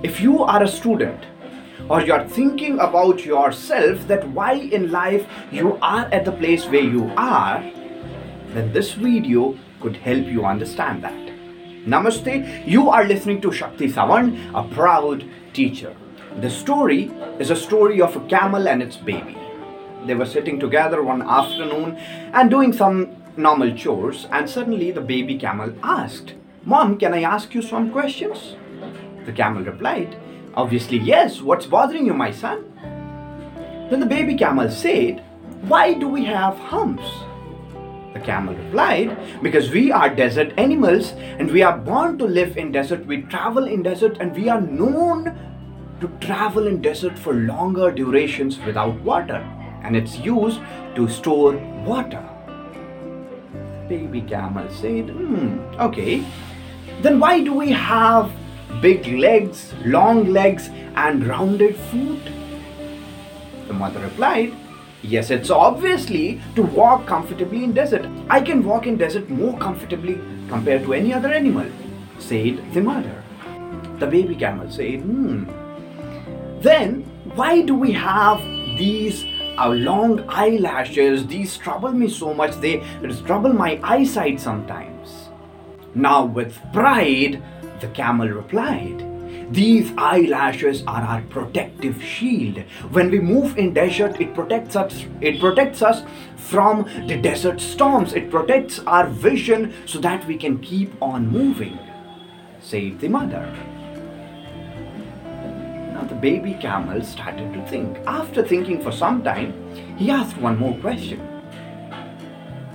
If you are a student or you're thinking about yourself that why in life you are at the place where you are, then this video could help you understand that. Namaste, you are listening to Shakti Savan, a proud teacher. The story is a story of a camel and its baby. They were sitting together one afternoon and doing some normal chores, and suddenly the baby camel asked, Mom, can I ask you some questions? The camel replied, Obviously, yes. What's bothering you, my son? Then the baby camel said, Why do we have humps? The camel replied, Because we are desert animals and we are born to live in desert. We travel in desert and we are known to travel in desert for longer durations without water. And it's used to store water. The Baby camel said, Hmm, okay. Then why do we have big legs, long legs, and rounded foot? The mother replied, Yes, it's obviously to walk comfortably in desert. I can walk in desert more comfortably compared to any other animal, said the mother. The baby camel said, Hmm. Then why do we have these uh, long eyelashes? These trouble me so much, they trouble my eyesight sometimes. Now, with pride, the camel replied, these eyelashes are our protective shield. When we move in desert, it protects us. It protects us from the desert storms. It protects our vision so that we can keep on moving. Said the mother. Now the baby camel started to think. After thinking for some time, he asked one more question.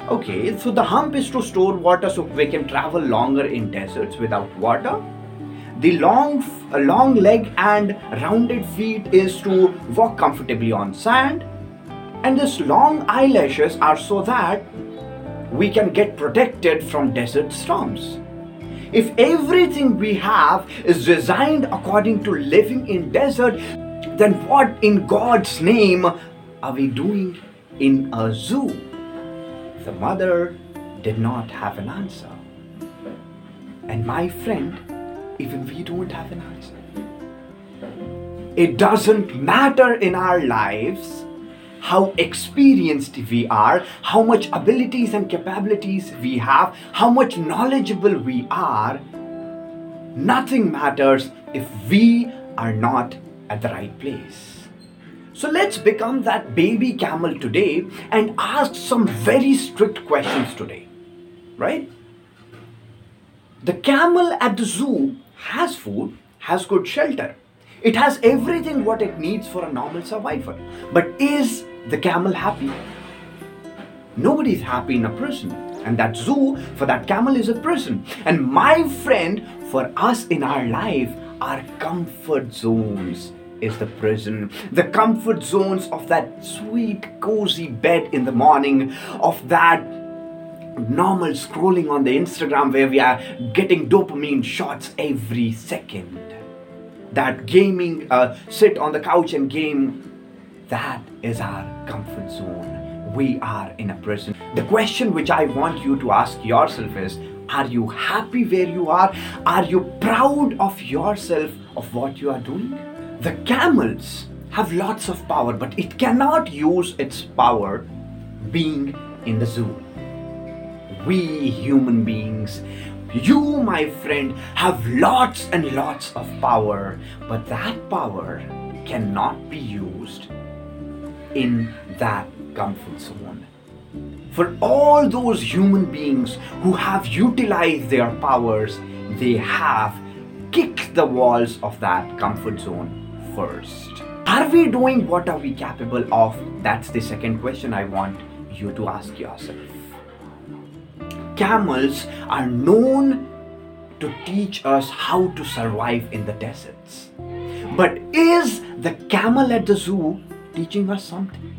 Okay, so the hump is to store water so we can travel longer in deserts without water. The long, long leg and rounded feet is to walk comfortably on sand. And this long eyelashes are so that we can get protected from desert storms. If everything we have is designed according to living in desert, then what in God's name are we doing in a zoo? The mother did not have an answer. And my friend, even we don't have an answer. It doesn't matter in our lives how experienced we are, how much abilities and capabilities we have, how much knowledgeable we are. Nothing matters if we are not at the right place. So let's become that baby camel today and ask some very strict questions today. Right? The camel at the zoo has food, has good shelter. It has everything what it needs for a normal survival. But is the camel happy? Nobody is happy in a prison. And that zoo for that camel is a prison. And my friend, for us in our life, are comfort zones is the prison, the comfort zones of that sweet, cozy bed in the morning, of that normal scrolling on the Instagram where we are getting dopamine shots every second. That gaming, uh, sit on the couch and game, that is our comfort zone. We are in a prison. The question which I want you to ask yourself is Are you happy where you are? Are you proud of yourself, of what you are doing? The camels have lots of power, but it cannot use its power being in the zoo. We human beings, you, my friend, have lots and lots of power, but that power cannot be used in that comfort zone. For all those human beings who have utilized their powers, they have kicked the walls of that comfort zone first. Are we doing what are we capable of? That's the second question I want you to ask yourself. Camels are known to teach us how to survive in the deserts. But is the camel at the zoo teaching us something?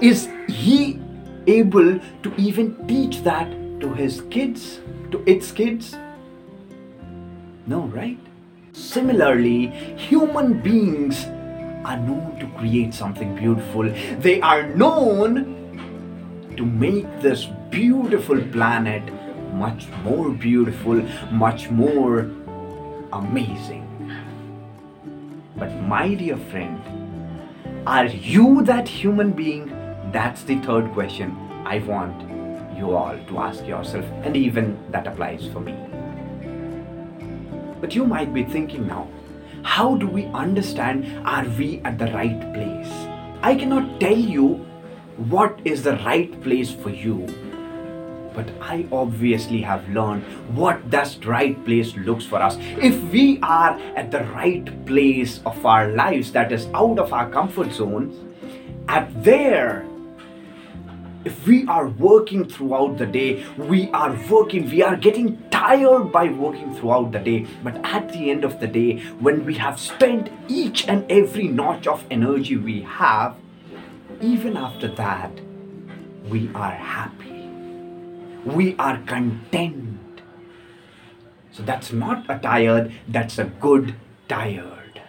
Is he able to even teach that to his kids, to its kids? No, right? Similarly, human beings are known to create something beautiful. They are known to make this beautiful planet much more beautiful, much more amazing. But, my dear friend, are you that human being? That's the third question I want you all to ask yourself, and even that applies for me. But you might be thinking now, how do we understand are we at the right place? I cannot tell you what is the right place for you but I obviously have learned what that right place looks for us. If we are at the right place of our lives, that is out of our comfort zones, at there, if we are working throughout the day, we are working, we are getting tired by working throughout the day. But at the end of the day, when we have spent each and every notch of energy we have, even after that, we are happy we are content. So that's not a tired, that's a good tired.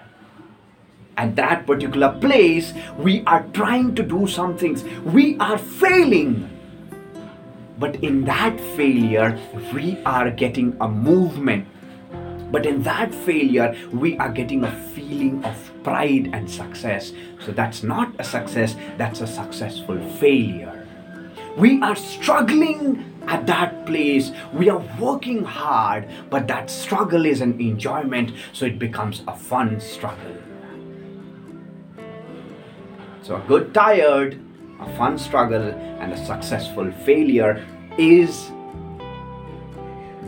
At that particular place, we are trying to do some things, we are failing. But in that failure, we are getting a movement. But in that failure, we are getting a feeling of pride and success. So that's not a success, that's a successful failure. We are struggling at that place we are working hard but that struggle is an enjoyment so it becomes a fun struggle so a good tired a fun struggle and a successful failure is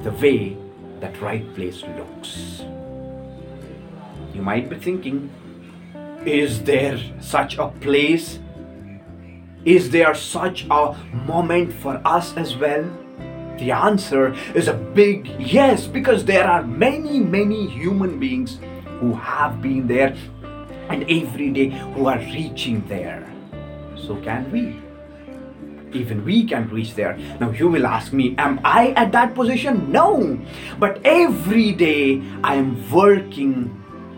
the way that right place looks you might be thinking is there such a place is there such a moment for us as well? The answer is a big yes, because there are many, many human beings who have been there and every day who are reaching there. So can we? Even we can reach there. Now you will ask me, am I at that position? No. But every day I am working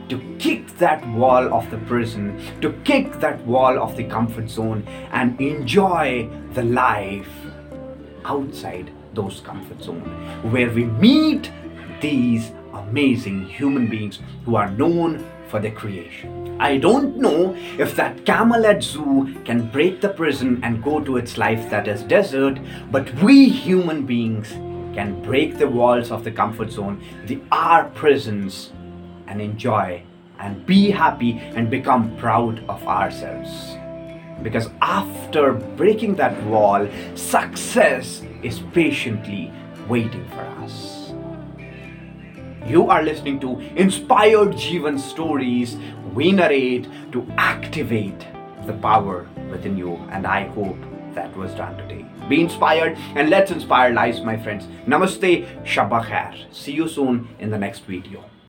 to kick that wall of the prison, to kick that wall of the comfort zone, and enjoy the life outside those comfort zones, where we meet these amazing human beings who are known for their creation. I don't know if that camel at zoo can break the prison and go to its life that is desert, but we human beings can break the walls of the comfort zone, the our prisons, and enjoy and be happy and become proud of ourselves. Because after breaking that wall, success is patiently waiting for us. You are listening to Inspired Jivan Stories. We narrate to activate the power within you, and I hope that was done today. Be inspired and let's inspire lives, my friends. Namaste, Shabba Khair. See you soon in the next video.